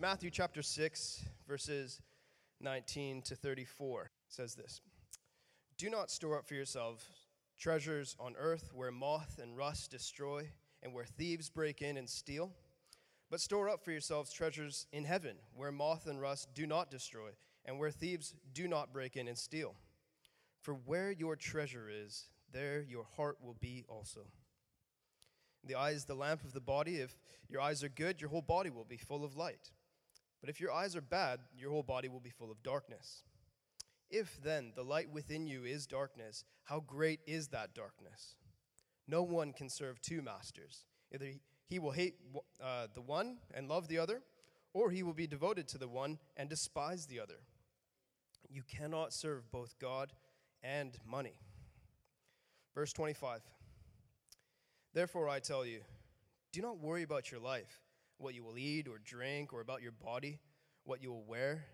Matthew chapter 6, verses 19 to 34 says this Do not store up for yourselves treasures on earth where moth and rust destroy and where thieves break in and steal, but store up for yourselves treasures in heaven where moth and rust do not destroy and where thieves do not break in and steal. For where your treasure is, there your heart will be also. The eye is the lamp of the body. If your eyes are good, your whole body will be full of light. But if your eyes are bad, your whole body will be full of darkness. If then the light within you is darkness, how great is that darkness? No one can serve two masters. Either he will hate uh, the one and love the other, or he will be devoted to the one and despise the other. You cannot serve both God and money. Verse 25 Therefore I tell you, do not worry about your life what you will eat or drink, or about your body, what you will wear?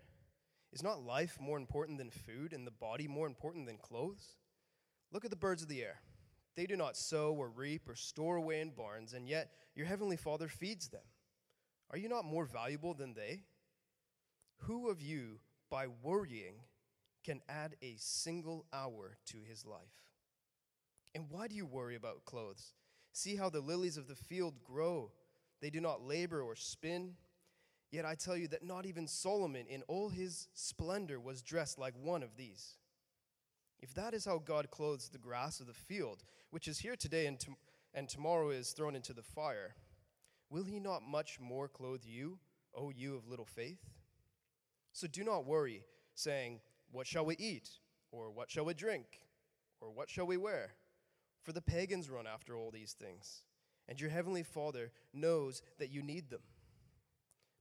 Is not life more important than food, and the body more important than clothes? Look at the birds of the air. They do not sow or reap or store away in barns, and yet your heavenly Father feeds them. Are you not more valuable than they? Who of you, by worrying, can add a single hour to his life? And why do you worry about clothes? See how the lilies of the field grow. They do not labor or spin. Yet I tell you that not even Solomon in all his splendor was dressed like one of these. If that is how God clothes the grass of the field, which is here today and, to- and tomorrow is thrown into the fire, will he not much more clothe you, O you of little faith? So do not worry, saying, What shall we eat? Or what shall we drink? Or what shall we wear? For the pagans run after all these things and your heavenly Father knows that you need them.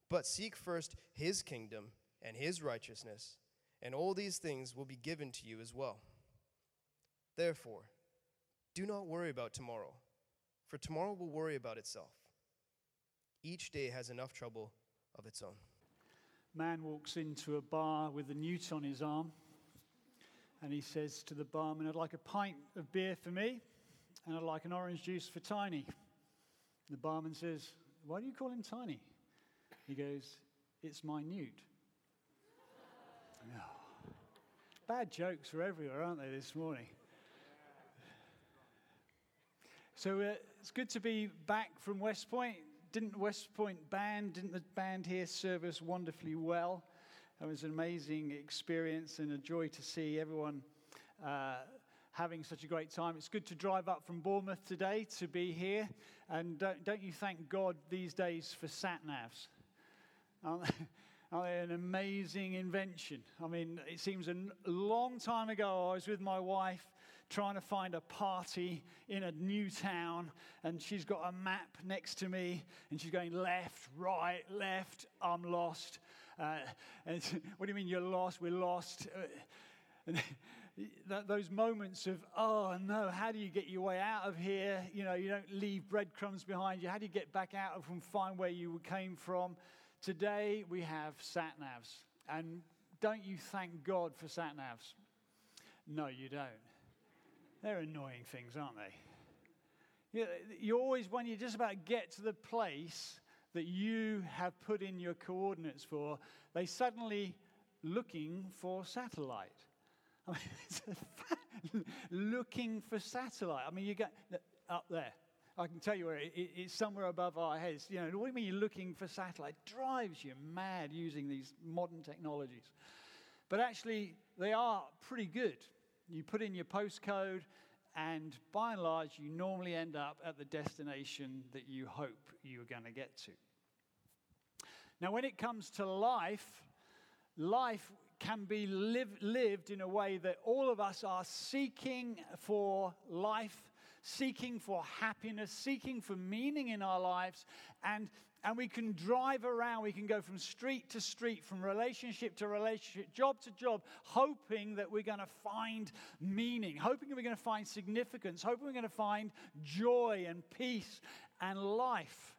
But seek first his kingdom and his righteousness, and all these things will be given to you as well. Therefore, do not worry about tomorrow, for tomorrow will worry about itself. Each day has enough trouble of its own. Man walks into a bar with a newt on his arm, and he says to the barman, I'd like a pint of beer for me, and I'd like an orange juice for Tiny. The barman says, Why do you call him Tiny? He goes, It's newt. Oh. Bad jokes are everywhere, aren't they, this morning? So uh, it's good to be back from West Point. Didn't West Point band, didn't the band here serve us wonderfully well? It was an amazing experience and a joy to see everyone uh, having such a great time. It's good to drive up from Bournemouth today to be here. And don't, don't you thank God these days for sat navs? Aren't they, aren't they an amazing invention? I mean, it seems a long time ago I was with my wife trying to find a party in a new town, and she's got a map next to me, and she's going left, right, left. I'm lost. Uh, and what do you mean you're lost? We're lost. Uh, that, those moments of, oh no, how do you get your way out of here? You know, you don't leave breadcrumbs behind you. How do you get back out of and find where you came from? Today we have sat navs. And don't you thank God for sat navs? No, you don't. They're annoying things, aren't they? You, you always, when you just about get to the place that you have put in your coordinates for, they suddenly looking for satellite. I mean, it's looking for satellite. I mean, you get up there. I can tell you where it, it, it's somewhere above our heads. You know, what do you mean you're looking for satellite? Drives you mad using these modern technologies. But actually, they are pretty good. You put in your postcode, and by and large, you normally end up at the destination that you hope you're going to get to. Now, when it comes to life, life can be live, lived in a way that all of us are seeking for life, seeking for happiness, seeking for meaning in our lives, and and we can drive around. We can go from street to street, from relationship to relationship, job to job, hoping that we're going to find meaning, hoping we're going to find significance, hoping we're going to find joy and peace and life.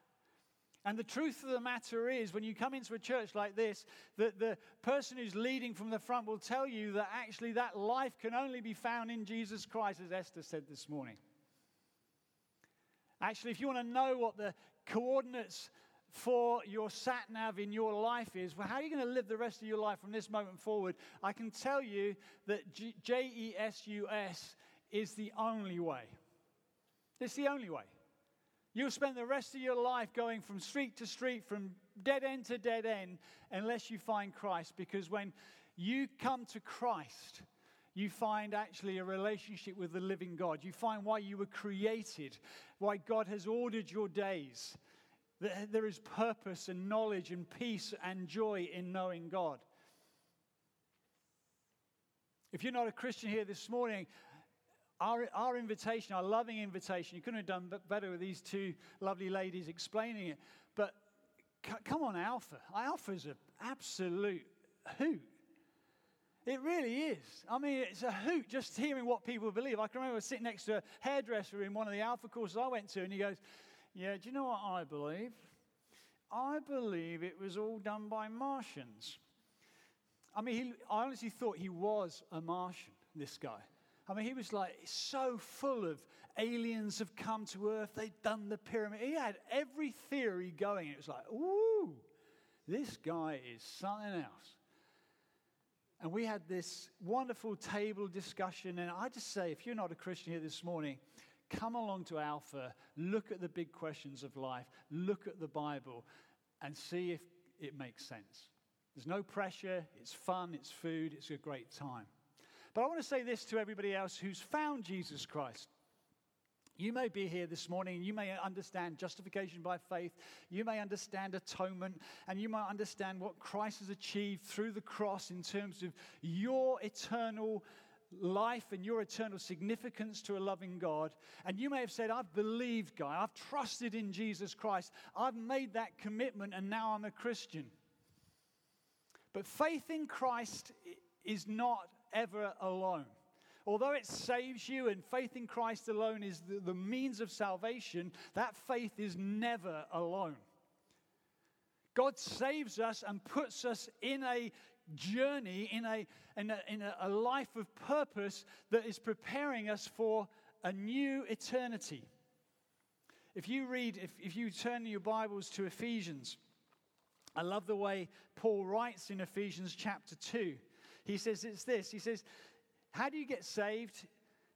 And the truth of the matter is, when you come into a church like this, that the person who's leading from the front will tell you that actually that life can only be found in Jesus Christ, as Esther said this morning. Actually, if you want to know what the coordinates for your sat nav in your life is, well, how are you going to live the rest of your life from this moment forward? I can tell you that J E S U S is the only way. It's the only way. You'll spend the rest of your life going from street to street, from dead end to dead end, unless you find Christ. Because when you come to Christ, you find actually a relationship with the living God. You find why you were created, why God has ordered your days. There is purpose and knowledge and peace and joy in knowing God. If you're not a Christian here this morning, our, our invitation, our loving invitation, you couldn't have done better with these two lovely ladies explaining it. But c- come on, Alpha. Alpha is an absolute hoot. It really is. I mean, it's a hoot just hearing what people believe. I can remember sitting next to a hairdresser in one of the Alpha courses I went to, and he goes, Yeah, do you know what I believe? I believe it was all done by Martians. I mean, he, I honestly thought he was a Martian, this guy. I mean, he was like so full of aliens have come to Earth, they've done the pyramid. He had every theory going. It was like, ooh, this guy is something else. And we had this wonderful table discussion. And I just say, if you're not a Christian here this morning, come along to Alpha, look at the big questions of life, look at the Bible, and see if it makes sense. There's no pressure, it's fun, it's food, it's a great time. But I want to say this to everybody else who's found Jesus Christ. You may be here this morning, you may understand justification by faith, you may understand atonement, and you might understand what Christ has achieved through the cross in terms of your eternal life and your eternal significance to a loving God. And you may have said, I've believed God, I've trusted in Jesus Christ, I've made that commitment, and now I'm a Christian. But faith in Christ is not ever alone. Although it saves you and faith in Christ alone is the, the means of salvation, that faith is never alone. God saves us and puts us in a journey, in a, in a, in a, life of purpose that is preparing us for a new eternity. If you read, if, if you turn your Bibles to Ephesians, I love the way Paul writes in Ephesians chapter 2. He says it's this. He says, How do you get saved?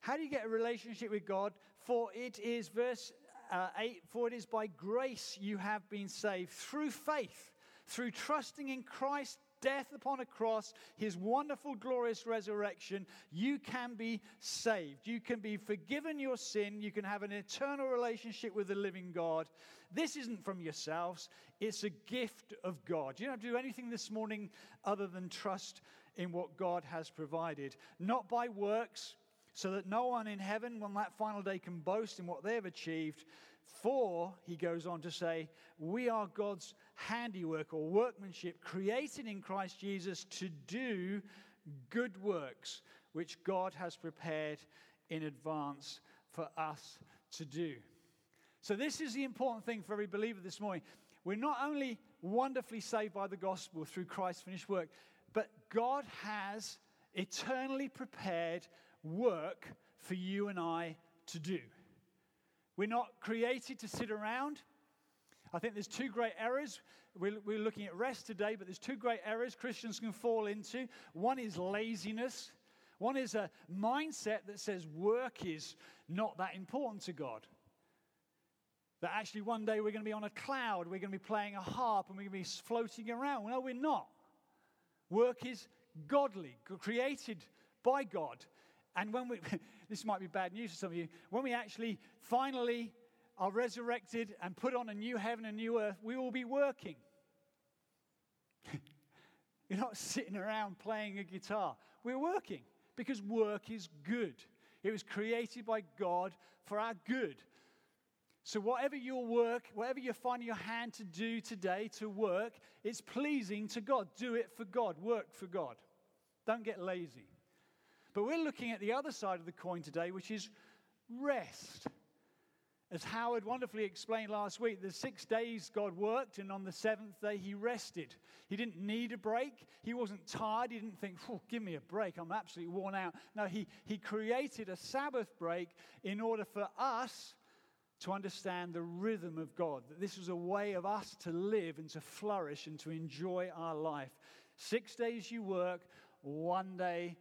How do you get a relationship with God? For it is, verse uh, 8, for it is by grace you have been saved through faith, through trusting in Christ's death upon a cross, his wonderful, glorious resurrection, you can be saved. You can be forgiven your sin. You can have an eternal relationship with the living God. This isn't from yourselves, it's a gift of God. You don't have to do anything this morning other than trust in what God has provided, not by works, so that no one in heaven on that final day can boast in what they have achieved. For, he goes on to say, we are God's handiwork or workmanship created in Christ Jesus to do good works, which God has prepared in advance for us to do. So, this is the important thing for every believer this morning. We're not only wonderfully saved by the gospel through Christ's finished work, but God has eternally prepared work for you and I to do. We're not created to sit around. I think there's two great errors. We're, we're, looking at rest today, but there's two great errors Christians can fall into. One is laziness, one is a mindset that says work is not that important to God. That actually one day we're going to be on a cloud, we're going to be playing a harp, and we're going to be floating around. No, we're not. Work is godly, created by God. And when we, this might be bad news for some of you, when we actually finally are resurrected and put on a new heaven and new earth, we will be working. You're not sitting around playing a guitar. We're working because work is good. It was created by God for our good. So, whatever your work, whatever you find your hand to do today to work, it's pleasing to God. Do it for God. Work for God. Don't get lazy. But we're looking at the other side of the coin today, which is rest. As Howard wonderfully explained last week, the six days God worked, and on the seventh day he rested. He didn't need a break. He wasn't tired. He didn't think, give me a break. I'm absolutely worn out. No, he, he created a Sabbath break in order for us to understand the rhythm of God, that this was a way of us to live and to flourish and to enjoy our life. Six days you work, one day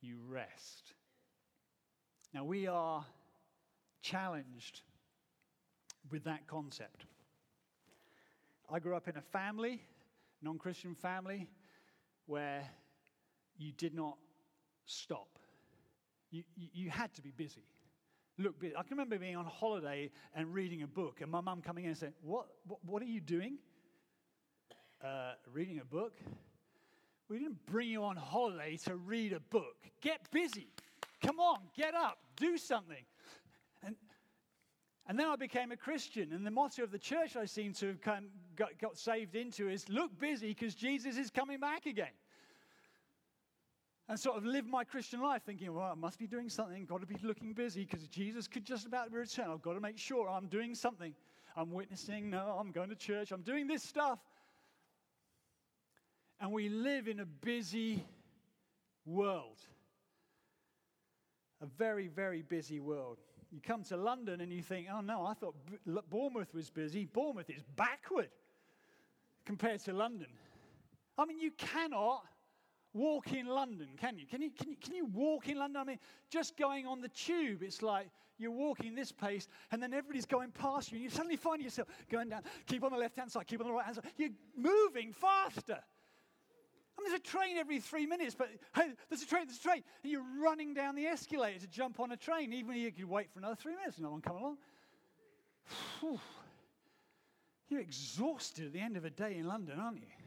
you rest. Now, we are challenged with that concept. I grew up in a family, non Christian family, where you did not stop. You, you, you, had to be busy. Look, I can remember being on holiday and reading a book, and my mum coming in and saying, What, what, what are you doing? Uh, reading a book? We didn't bring you on holiday to read a book. Get busy. Come on, get up, do something. And, and then I became a Christian, and the motto of the church I seem to have come, got, got saved into is look busy because Jesus is coming back again. And sort of live my Christian life thinking, well, I must be doing something, got to be looking busy because Jesus could just about return. I've got to make sure I'm doing something. I'm witnessing, no, I'm going to church, I'm doing this stuff. And we live in a busy world. A very, very busy world. You come to London and you think, oh no, I thought Bournemouth was busy. Bournemouth is backward compared to London. I mean, you cannot walk in London, can you? Can you, can you? can you walk in London? I mean, just going on the tube, it's like you're walking this pace and then everybody's going past you and you suddenly find yourself going down. Keep on the left hand side, keep on the right hand side. You're moving faster. I mean, there's a train every three minutes, but hey, there's a train, there's a train. And you're running down the escalator to jump on a train, even if you could wait for another three minutes, and no one come along. Whew. You're exhausted at the end of a day in London, aren't you?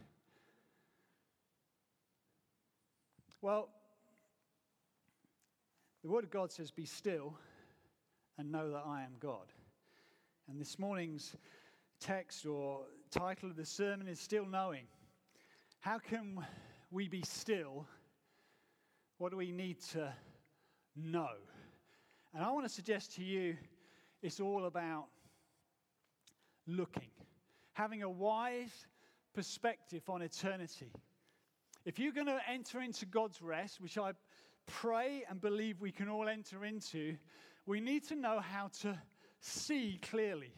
Well, the Word of God says, Be still and know that I am God. And this morning's text or title of the sermon is Still Knowing. How can we be still? What do we need to know? And I want to suggest to you it's all about looking, having a wise perspective on eternity. If you're going to enter into God's rest, which I pray and believe we can all enter into, we need to know how to see clearly.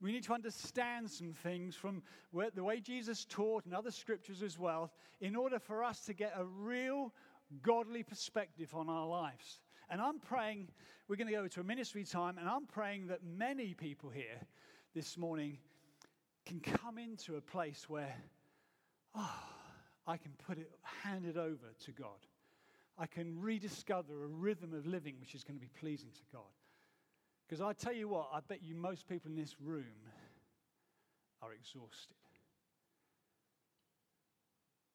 We need to understand some things from where, the way Jesus taught and other scriptures as well, in order for us to get a real godly perspective on our lives. And I'm praying, we're going to go to a ministry time, and I'm praying that many people here this morning can come into a place where, oh, I can put it, hand it over to God. I can rediscover a rhythm of living which is going to be pleasing to God. Because I tell you what, I bet you most people in this room are exhausted.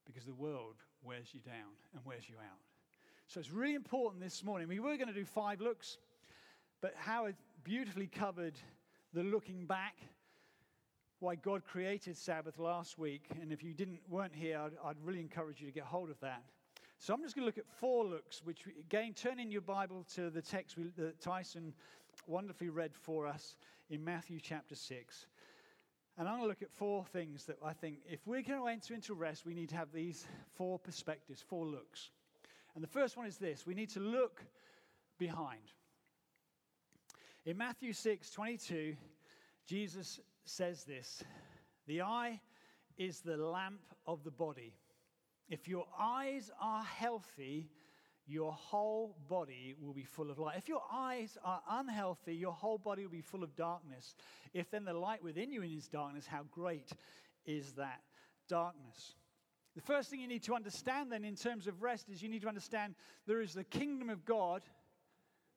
Because the world wears you down and wears you out. So it's really important this morning. We were going to do five looks, but Howard beautifully covered the looking back, why God created Sabbath last week. And if you didn't weren't here, I'd, I'd really encourage you to get hold of that. So I'm just going to look at four looks, which again, turn in your Bible to the text we, that Tyson wonderfully read for us in Matthew chapter 6. And I'm going to look at four things that I think if we're going to enter into rest, we need to have these four perspectives, four looks. And the first one is this we need to look behind. In Matthew 6 22, Jesus says this The eye is the lamp of the body. If your eyes are healthy, your whole body will be full of light. If your eyes are unhealthy, your whole body will be full of darkness. If then the light within you is darkness, how great is that darkness? The first thing you need to understand then in terms of rest is you need to understand there is the kingdom of God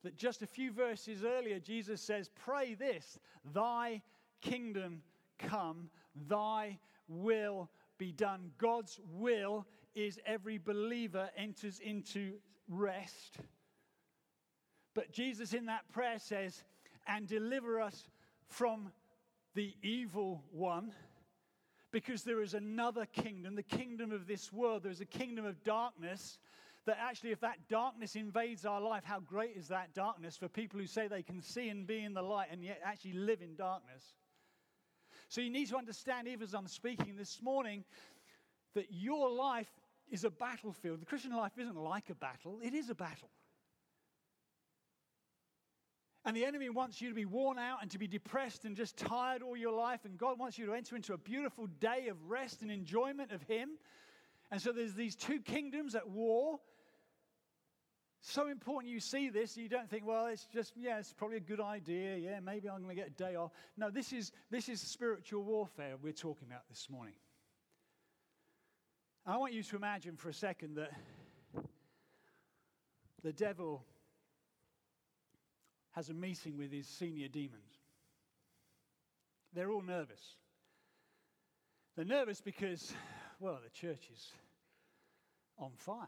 that just a few verses earlier Jesus says, Pray this, thy kingdom come, thy will be done. God's will is every believer enters into rest But Jesus in that prayer says, and deliver us from the evil one because there is another kingdom, the kingdom of this world. There's a kingdom of darkness that actually, if that darkness invades our life, how great is that darkness for people who say they can see and be in the light and yet actually live in darkness? So you need to understand, even as I'm speaking this morning, that your life is a battlefield. The Christian life isn't like a battle, it is a battle. And the enemy wants you to be worn out and to be depressed and just tired all your life. And God wants you to enter into a beautiful day of rest and enjoyment of Him. And so there's these two kingdoms at war. So important you see this, you don't think, well, it's just, yeah, it's probably a good idea. Yeah, maybe I'm going to get a day off. No, this is, this is spiritual warfare we're talking about this morning. I want you to imagine for a second that the devil has a meeting with his senior demons. They're all nervous. They're nervous because, well, the church is on fire.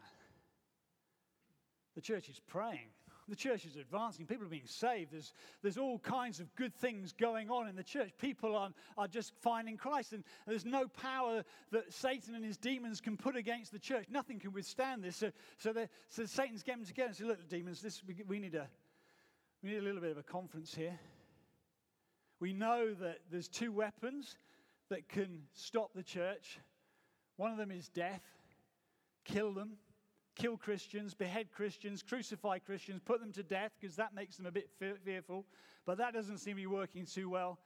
The church is praying. The church is advancing. People are being saved. There's, there's all kinds of good things going on in the church. People are, are just finding Christ, and there's no power that Satan and his demons can put against the church. Nothing can withstand this. So, so, so Satan's getting together and says, Look, demons, this, we, we need a, we need a little bit of a conference here. We know that there's two weapons that can stop the church. One of them is death, kill them, kill Christians, behead Christians, crucify Christians, put them to death because that makes them a bit fearful. But that doesn't seem to be working too well.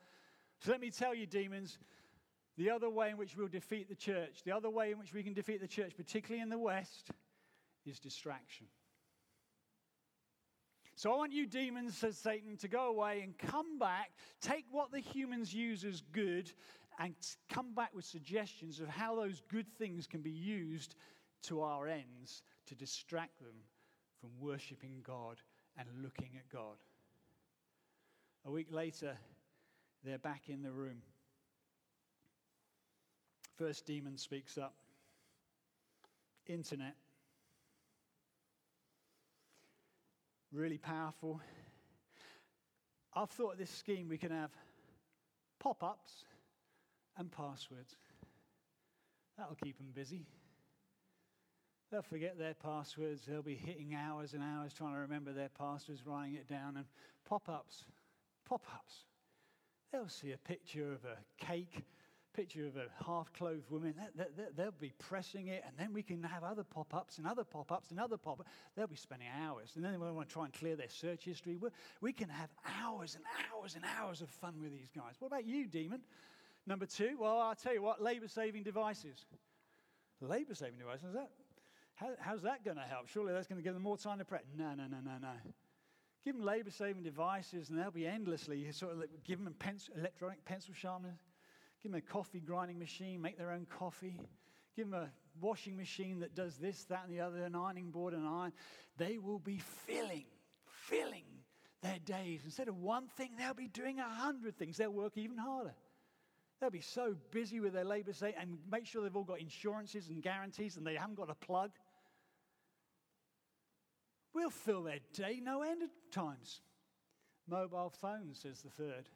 So let me tell you, demons, the other way in which we'll defeat the church, the other way in which we can defeat the church, particularly in the West, is distraction. So I want you demons, says Satan, to go away and come back, take what the humans use as good, and come back with suggestions of how those good things can be used to our ends to distract them from worshiping God and looking at God. A week later, they're back in the room. First demon speaks up Internet. really powerful. I've thought of this scheme we can have pop ups and passwords. That'll keep them busy. They'll forget their passwords. They'll be hitting hours and hours trying to remember their passwords, writing it down. And pop ups, pop ups. They'll see a picture of a cake picture of a half clothed woman. They'll be pressing it, and then we can have other pop ups and other pop ups and other pop ups. They'll be spending hours. And then we want to try and clear their search history. We can have hours and hours and hours of fun with these guys. What about you, demon? Number two, well, I'll tell you what labor saving devices. Labor saving devices, is that? How, how's that going to help? Surely that's going to give them more time to pray. No, no, no, no, no. Give them labor saving devices, and they'll be endlessly sort of give them pencil, electronic pencil sharpeners Give them a coffee grinding machine, make their own coffee. Give them a washing machine that does this, that, and the other, an ironing board and iron. They will be filling, filling their days. Instead of one thing, they'll be doing a hundred things. They'll work even harder. They'll be so busy with their labor say, and make sure they've all got insurances and guarantees and they haven't got a plug. We'll fill their day no end of times. Mobile phones, says the third.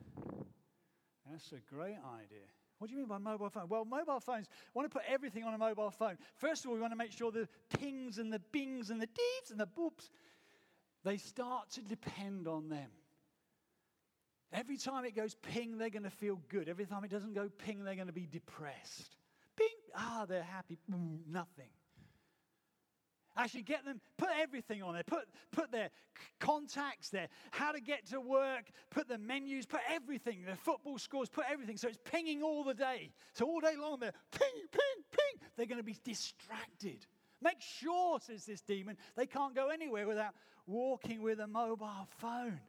That's a great idea. What do you mean by mobile phone? Well, mobile phones want to put everything on a mobile phone. First of all, we want to make sure the pings and the bings and the deeps and the boops, they start to depend on them. Every time it goes ping, they're going to feel good. Every time it doesn't go ping, they're going to be depressed. Ping, ah, they're happy. Nothing. Actually, get them, put everything on there. Put, put their contacts there, how to get to work, put the menus, put everything, their football scores, put everything. So it's pinging all the day. So all day long they're ping, ping, ping. They're going to be distracted. Make sure, says this demon, they can't go anywhere without walking with a mobile phone.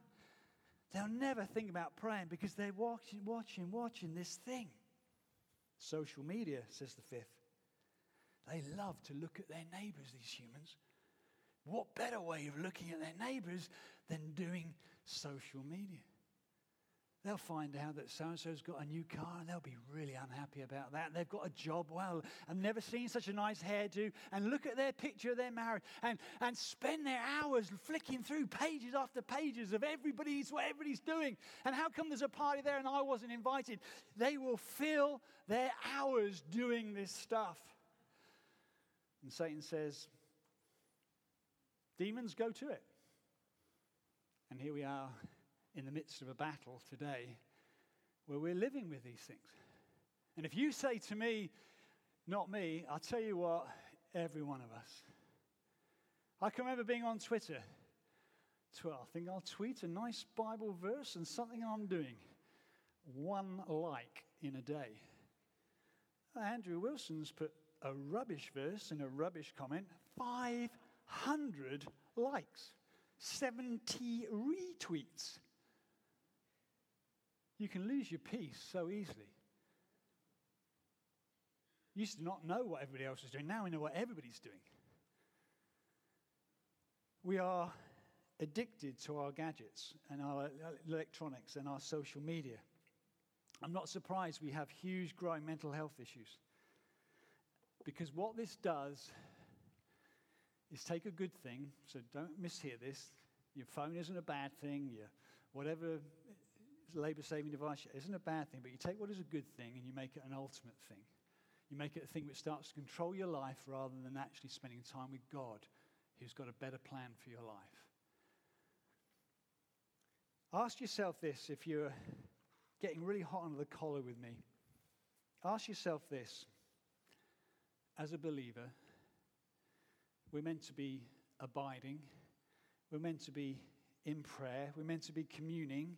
They'll never think about praying because they're watching, watching, watching this thing. Social media, says the fifth. They love to look at their neighbors, these humans. What better way of looking at their neighbors than doing social media? They'll find out that so and so's got a new car and they'll be really unhappy about that. They've got a job. Well, I've never seen such a nice hairdo. And look at their picture of their marriage and, and spend their hours flicking through pages after pages of everybody's what everybody's doing. And how come there's a party there and I wasn't invited? They will fill their hours doing this stuff. And Satan says, Demons, go to it. And here we are in the midst of a battle today where we're living with these things. And if you say to me, not me, I'll tell you what, every one of us. I can remember being on Twitter. I think I'll tweet a nice Bible verse and something I'm doing. One like in a day. Andrew Wilson's put a rubbish verse and a rubbish comment, 500 likes, 70 retweets. You can lose your peace so easily. You used to not know what everybody else was doing. Now we know what everybody's doing. We are addicted to our gadgets and our electronics and our social media. I'm not surprised we have huge growing mental health issues. Because what this does is take a good thing, so don't mishear this. Your phone isn't a bad thing, your whatever labor saving device isn't a bad thing, but you take what is a good thing and you make it an ultimate thing. You make it a thing which starts to control your life rather than actually spending time with God, who's got a better plan for your life. Ask yourself this if you're getting really hot under the collar with me. Ask yourself this as a believer, we're meant to be abiding, we're meant to be in prayer, we're meant to be communing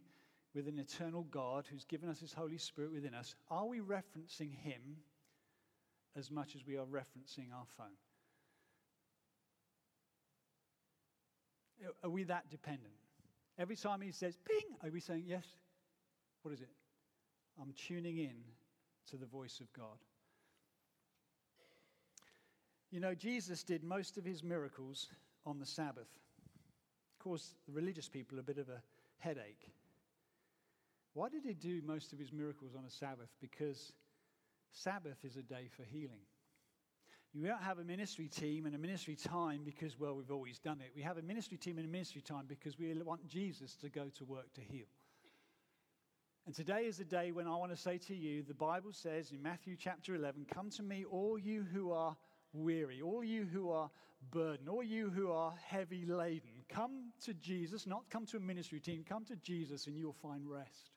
with an eternal God who's given us his Holy Spirit within us, are we referencing him as much as we are referencing our phone? Are we that dependent? Every time he says, ping, are we saying, yes? What is it? I'm tuning in to the voice of God. You know, Jesus did most of his miracles on the Sabbath. Course, the religious people a bit of a headache. Why did he do most of his miracles on a Sabbath? Because Sabbath is a day for healing. You don't have a ministry team and a ministry time because, well, we've always done it. We have a ministry team and a ministry time because we want Jesus to go to work to heal. And today is a day when I want to say to you the Bible says in Matthew chapter 11, Come to me, all you who are weary, all you who are burdened, all you who are heavy laden. Come to Jesus, not come to a ministry team, come to Jesus and you'll find rest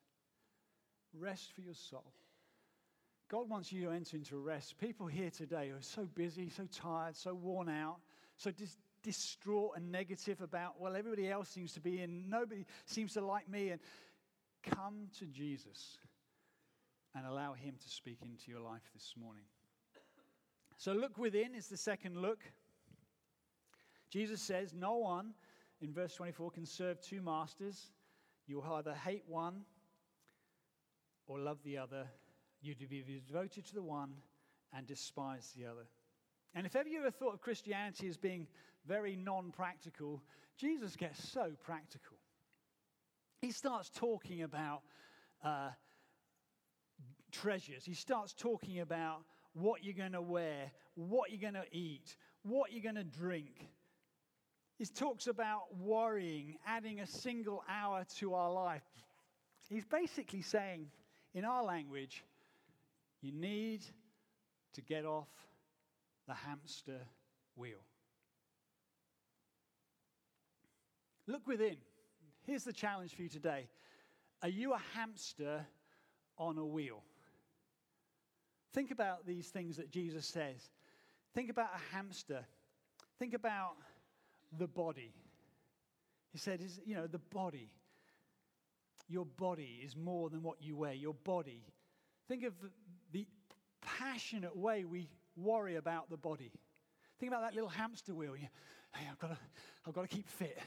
rest for your soul. God wants you to enter into rest. People here today are so busy, so tired, so worn out, so dis- distraught and negative about, well, everybody else seems to be and nobody seems to like me. And come to Jesus and allow Him to speak into your life this morning. So, look within is the second look. Jesus says, No one, in verse 24, can serve two masters. You will either hate one or love the other, you to be devoted to the one and despise the other. And if ever you ever thought of Christianity as being very non practical, Jesus gets so practical. He starts talking about uh, treasures, he starts talking about what you're going to wear, what you're going to eat, what you're going to drink. He talks about worrying, adding a single hour to our life. He's basically saying, in our language, you need to get off the hamster wheel. Look within. Here's the challenge for you today. Are you a hamster on a wheel? Think about these things that Jesus says. Think about a hamster. Think about the body. He said, you know, the body. Your body is more than what you wear. Your body. Think of the passionate way we worry about the body. Think about that little hamster wheel. You, hey, I've got to, I've got to keep fit.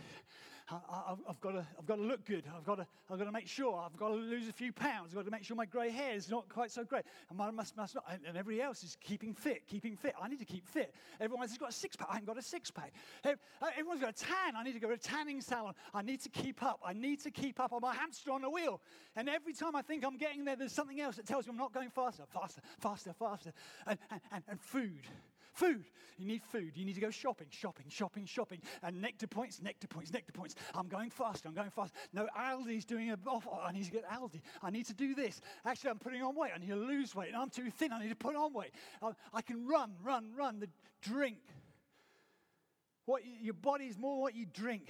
I, have got to, I've got to look good. I've got to, I've got to make sure. I've got to lose a few pounds. I've got to make sure my grey hair is not quite so grey. And my must, must not. And, everybody else is keeping fit, keeping fit. I need to keep fit. Everyone else has got a six pack. I haven't got a six pack. Uh, everyone's got a tan. I need to go to a tanning salon. I need to keep up. I need to keep up. I'm a hamster on a wheel. And every time I think I'm getting there, there's something else that tells me I'm not going faster, faster, faster, faster. And, and, and food. Food. You need food. You need to go shopping, shopping, shopping, shopping. And nectar points, nectar points, nectar points. I'm going faster. I'm going fast. No, Aldi's doing a. I need to get Aldi. I need to do this. Actually, I'm putting on weight. I need to lose weight. And I'm too thin. I need to put on weight. I, can run, run, run. The drink. What your body is more what you drink.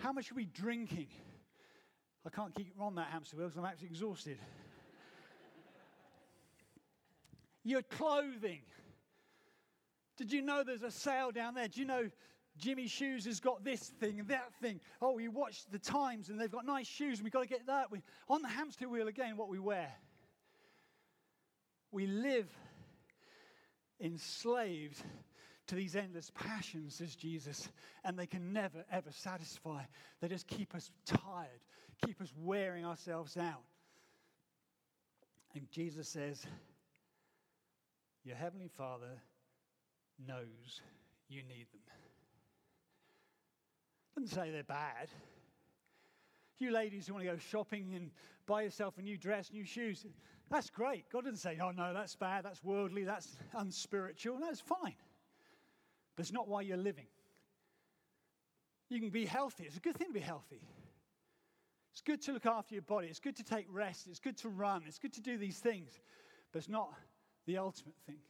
How much are we drinking? I can't keep on that hamster wheel because I'm actually exhausted. your clothing. Did you know there's a sale down there? Do you know Jimmy Choo's has got this thing and that thing? Oh, we watched the Times and they've got nice shoes and we've got to get that. We, on the hamster wheel again, what we wear. We live enslaved to these endless passions, says Jesus, and they can never, ever satisfy. They just keep us tired, keep us wearing ourselves out. And Jesus says, Your Heavenly Father knows you need them. Doesn't say they're bad. You ladies who want to go shopping and buy yourself a new dress, new shoes, that's great. God doesn't say, oh no, that's bad, that's worldly, that's unspiritual. That's fine. But it's not why you're living. You can be healthy. It's a good thing to be healthy. It's good to look after your body. It's good to take rest. It's good to run. It's good to do these things. But it's not the ultimate thing.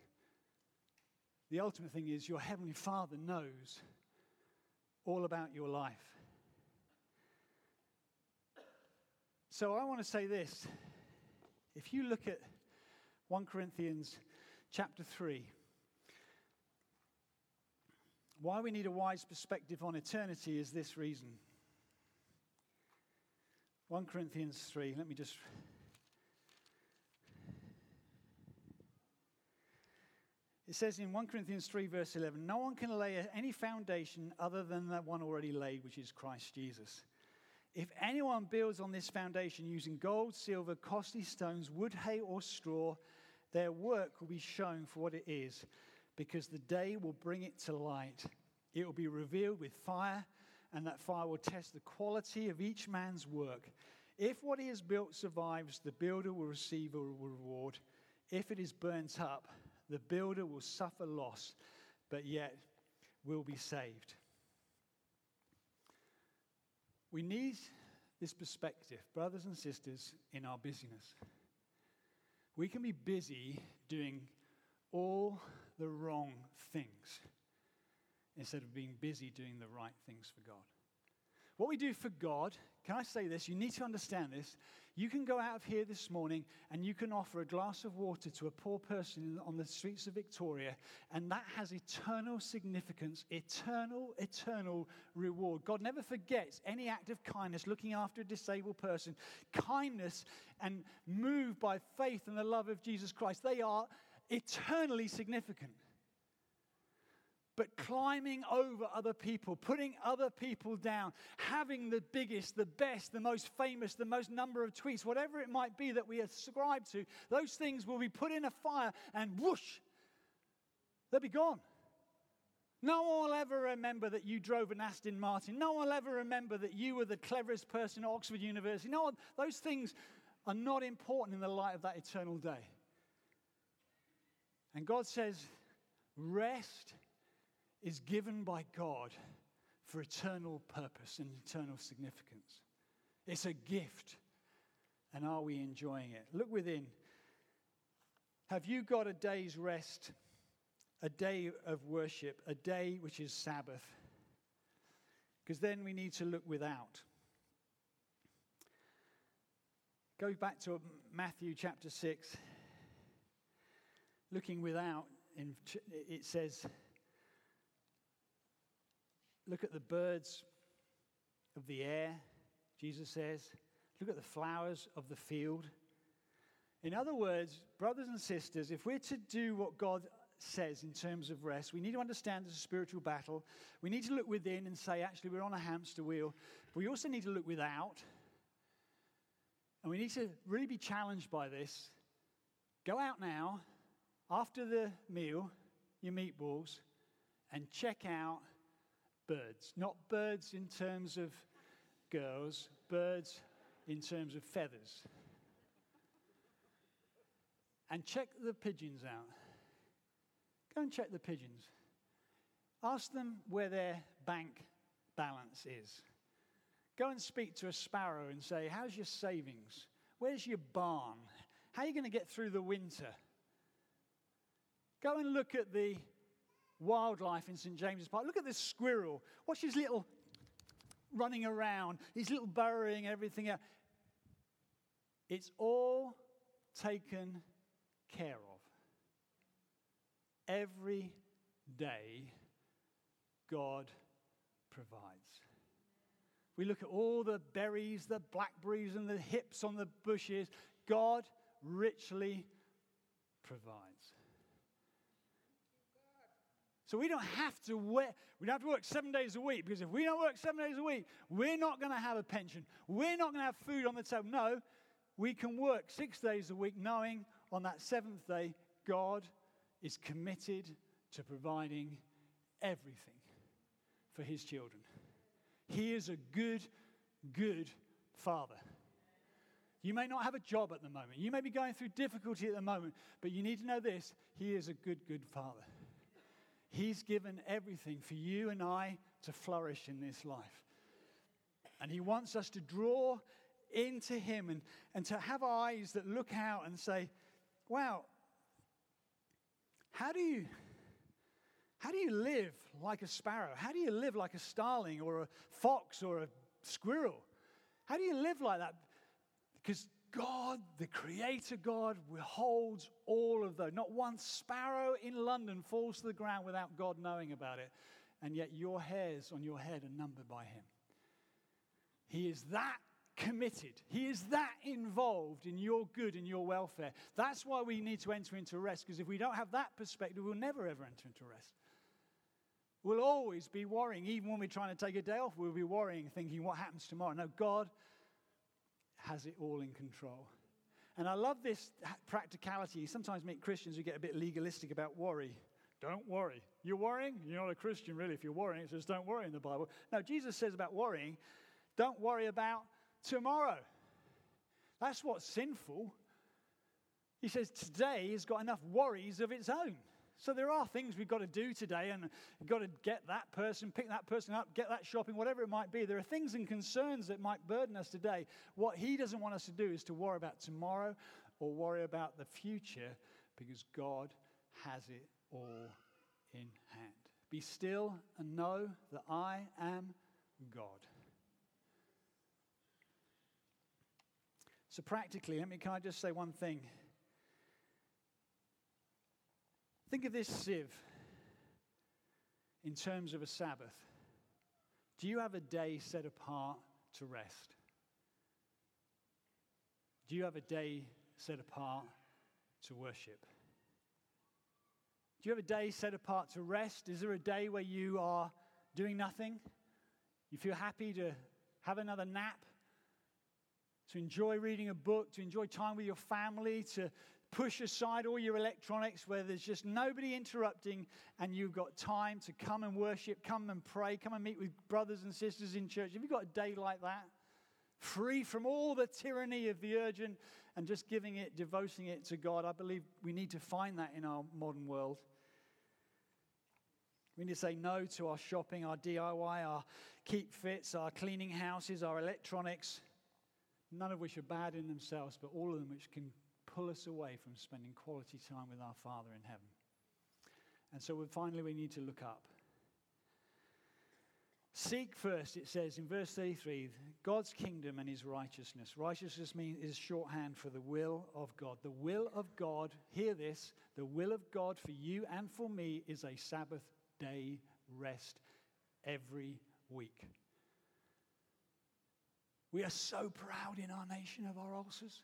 The ultimate thing is your Heavenly Father knows all about your life. So I want to say this. If you look at 1 Corinthians chapter 3, why we need a wise perspective on eternity is this reason. 1 Corinthians 3, let me just It says in 1 Corinthians 3, verse 11, no one can lay any foundation other than that one already laid, which is Christ Jesus. If anyone builds on this foundation using gold, silver, costly stones, wood, hay, or straw, their work will be shown for what it is, because the day will bring it to light. It will be revealed with fire, and that fire will test the quality of each man's work. If what he has built survives, the builder will receive a reward. If it is burnt up, the builder will suffer loss, but yet will be saved. We need this perspective, brothers and sisters, in our busyness. We can be busy doing all the wrong things instead of being busy doing the right things for God. What we do for God, can I say this? You need to understand this. You can go out of here this morning and you can offer a glass of water to a poor person on the streets of Victoria, and that has eternal significance, eternal, eternal reward. God never forgets any act of kindness, looking after a disabled person. Kindness and moved by faith and the love of Jesus Christ, they are eternally significant but climbing over other people, putting other people down, having the biggest, the best, the most famous, the most number of tweets, whatever it might be that we ascribe to, those things will be put in a fire and whoosh, they'll be gone. No one will ever remember that you drove an Aston Martin. No one will ever remember that you were the cleverest person at Oxford University. No one, those things are not important in the light of that eternal day. And God says, rest is given by God for eternal purpose and eternal significance. It's a gift. And are we enjoying it? Look within. Have you got a day's rest, a day of worship, a day which is Sabbath? Because then we need to look without. Go back to Matthew chapter 6. Looking without, it says, Look at the birds of the air, Jesus says. Look at the flowers of the field. In other words, brothers and sisters, if we're to do what God says in terms of rest. We need to understand it's a spiritual battle. We need to look within and say, actually, we're on a hamster wheel. But we also need to look without. And we need to really be challenged by this. Go out now, after the meal, your meatballs, and check out birds. Not birds in terms of girls, birds in terms of feathers. And check the pigeons out. Go and check the pigeons. Ask them where their bank balance is. Go and speak to a sparrow and say, How's your savings? Where's your barn? How are you going to get through the winter? Go and look at the wildlife in St. James's Park. Look at this squirrel. Watch his little running around, his little burrowing, everything. It's all taken care of. Every day, God provides. We look at all the berries, the blackberries, and the hips on the bushes. God richly provides. So we don't have to work, we don't have to work seven days a week because if we don't work seven days a week, we're not going to have a pension. We're not going to have food on the table. No, we can work six days a week knowing on that seventh day, God is committed to providing everything for his children. He is a good, good father. You may not have a job at the moment. You may be going through difficulty at the moment, but you need to know this He is a good, good father. He's given everything for you and I to flourish in this life. And He wants us to draw into Him and, and to have eyes that look out and say, wow, how do you. How do you live like a sparrow? How do you live like a starling or a fox or a squirrel? How do you live like that? Because God, the Creator God, holds all of those. Not one sparrow in London falls to the ground without God knowing about it. And yet your hairs on your head are numbered by Him. He is that committed. He is that involved in your good and your welfare. That's why we need to enter into rest, because if we don't have that perspective, we'll never ever enter into rest. We'll always be worrying. Even when we're trying to take a day off, we'll be worrying, thinking, what happens tomorrow? No, God has it all in control. And I love this practicality. Sometimes meet Christians who get a bit legalistic about worry. Don't worry. You're worrying? You're not a Christian, really, if you're worrying. It says don't worry in the Bible. No, Jesus says about worrying, don't worry about tomorrow. That's what's sinful. He says today has got enough worries of its own. So there are things we've got to do today, and we've got to get that person, pick that person up, get that shopping, whatever it might be. There are things and concerns that might burden us today. What he doesn't want us to do is to worry about tomorrow or worry about the future because God has it all in hand. Be still and know that I am God. So, practically, let me, can I just say one thing? Think of this sieve in terms of a Sabbath. Do you have a day set apart to rest? Do you have a day set apart to worship? Do you have a day set apart to rest? Is there a day where you are doing nothing? You feel happy to have another nap? To enjoy reading a book, to enjoy time with your family, to push aside all your electronics where there's just nobody interrupting and you've got time to come and worship, come and pray, come and meet with brothers and sisters in church. Have you got a day like that? Free from all the tyranny of the urgent and just giving it, devoting it to God. I believe we need to find that in our modern world. We need to say no to our shopping, our DIY, our keep fits, our cleaning houses, our electronics, none of which are bad in themselves, but all of them which can pull us away from spending quality time with our Father in heaven. And so finally, we need to look up. Seek first, it says in verse 33, God's kingdom and his righteousness. Righteousness means is shorthand for the will of God. The will of God, hear this, the will of God for you and for me is a Sabbath day rest every week. We are so proud in our nation of our ulcers.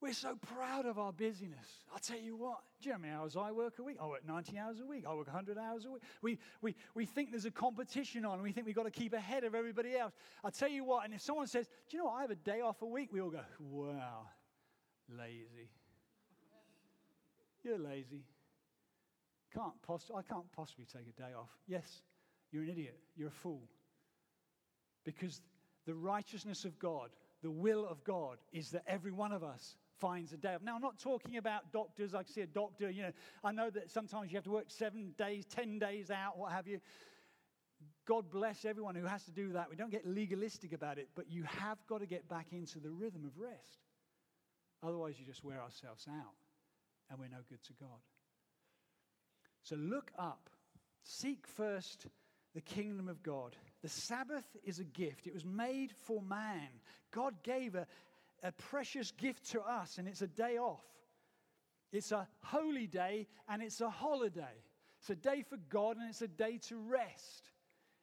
We're so proud of our busyness. I'll tell you what, do you know how many hours I work a week? I work 90 hours a week. I work 100 hours a week. We, we, we think there's a competition on, we think we've got to keep ahead of everybody else. I'll tell you what, and if someone says, Do you know what, I have a day off a week, we all go, Wow, lazy. You're lazy. Can't poss- I can't possibly take a day off. Yes, you're an idiot. You're a fool. Because the righteousness of God, the will of God, is that every one of us finds a day off. Now, I'm not talking about doctors. I see a doctor, you know, I know that sometimes you have to work seven days, 10 days out, what have you. God bless everyone who has to do that. We don't get legalistic about it, but you have got to get back into the rhythm of rest. Otherwise, you just wear ourselves out and we're no good to God. So look up, seek first the kingdom of God. The Sabbath is a gift, it was made for man. God gave a, a precious gift to us, and it's a day off. It's a holy day and it's a holiday. It's a day for God and it's a day to rest.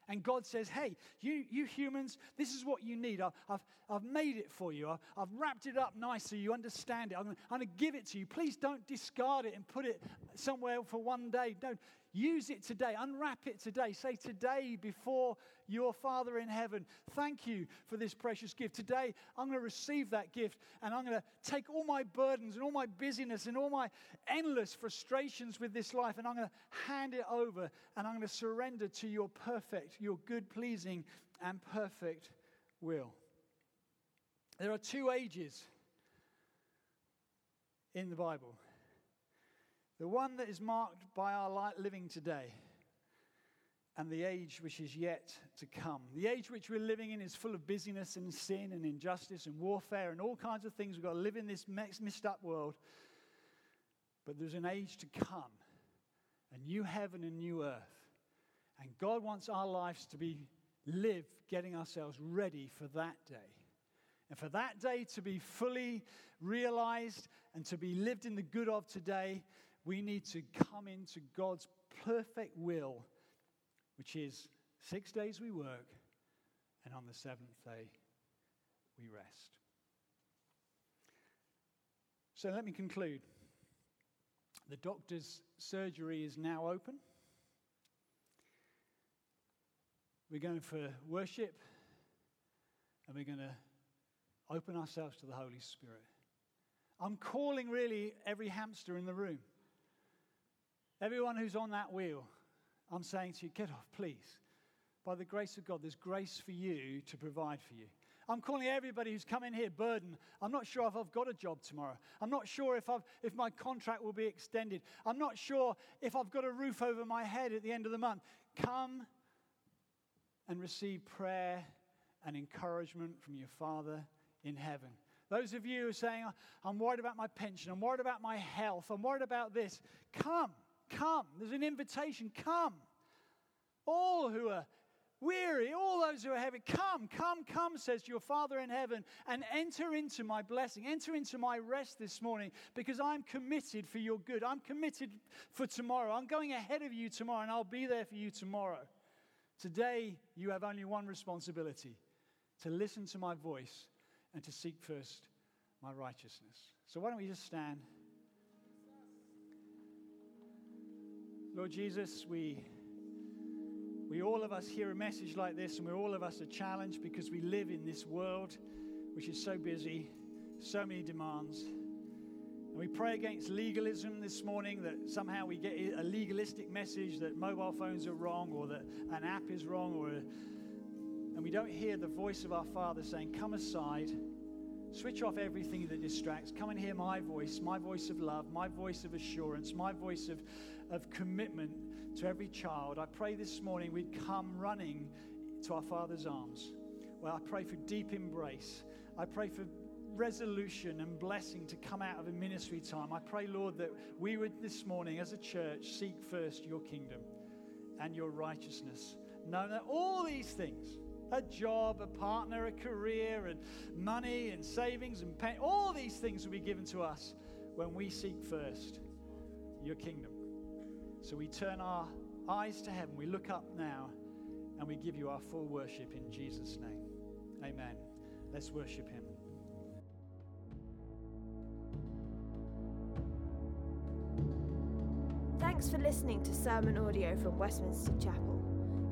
And God says, Hey, you, you humans, this is what you need. I've, I've, I've made it for you. I've, I've wrapped it up nice so you understand it. I'm going, I'm going to give it to you. Please don't discard it and put it somewhere for one day. Don't use it today. Unwrap it today. Say today before your Father in heaven, thank you for this precious gift. Today, I'm going to receive that gift and I'm going to take all my burdens and all my busyness and all my endless frustrations with this life and I'm going to hand it over and I'm going to surrender to your perfect, your good, pleasing, and perfect will. There are two ages in the Bible. The one that is marked by our life living today and the age which is yet to come. The age which we're living in is full of busyness and sin and injustice and warfare and all kinds of things. We've got to live in this messed up world. But there's an age to come a new heaven and new earth. And God wants our lives to be lived getting ourselves ready for that day. And for that day to be fully realized and to be lived in the good of today, we need to come into God's perfect will which is six days we work, and on the seventh day we rest. So let me conclude. The doctor's surgery is now open. We're going for worship, and we're going to open ourselves to the Holy Spirit. I'm calling really every hamster in the room, everyone who's on that wheel. I'm saying to you, get off, please. By the grace of God, there's grace for you to provide for you. I'm calling everybody who's come in here burdened. I'm not sure if I've got a job tomorrow. I'm not sure if, I've, if my contract will be extended. I'm not sure if I've got a roof over my head at the end of the month. Come and receive prayer and encouragement from your Father in heaven. Those of you who are saying, I'm worried about my pension, I'm worried about my health, I'm worried about this, come. Come. There's an invitation. Come. All who are weary, all those who are heavy, come, come, come, says your Father in heaven, and enter into my blessing, enter into my rest this morning, because I'm committed for your good. I'm committed for tomorrow. I'm going ahead of you tomorrow, and I'll be there for you tomorrow. Today, you have only one responsibility to listen to my voice and to seek first my righteousness. So, why don't we just stand? Lord Jesus, we, we all of us hear a message like this, and we're all of us are challenged because we live in this world which is so busy, so many demands. And we pray against legalism this morning that somehow we get a legalistic message that mobile phones are wrong or that an app is wrong, or, and we don't hear the voice of our Father saying, Come aside. Switch off everything that distracts. Come and hear my voice, my voice of love, my voice of assurance, my voice of, of commitment to every child. I pray this morning we'd come running to our Father's arms. Well, I pray for deep embrace. I pray for resolution and blessing to come out of a ministry time. I pray, Lord, that we would this morning as a church seek first your kingdom and your righteousness. Know that all these things, a job, a partner, a career, and money and savings and pay. All these things will be given to us when we seek first your kingdom. So we turn our eyes to heaven, we look up now, and we give you our full worship in Jesus' name. Amen. Let's worship him. Thanks for listening to sermon audio from Westminster Chapel.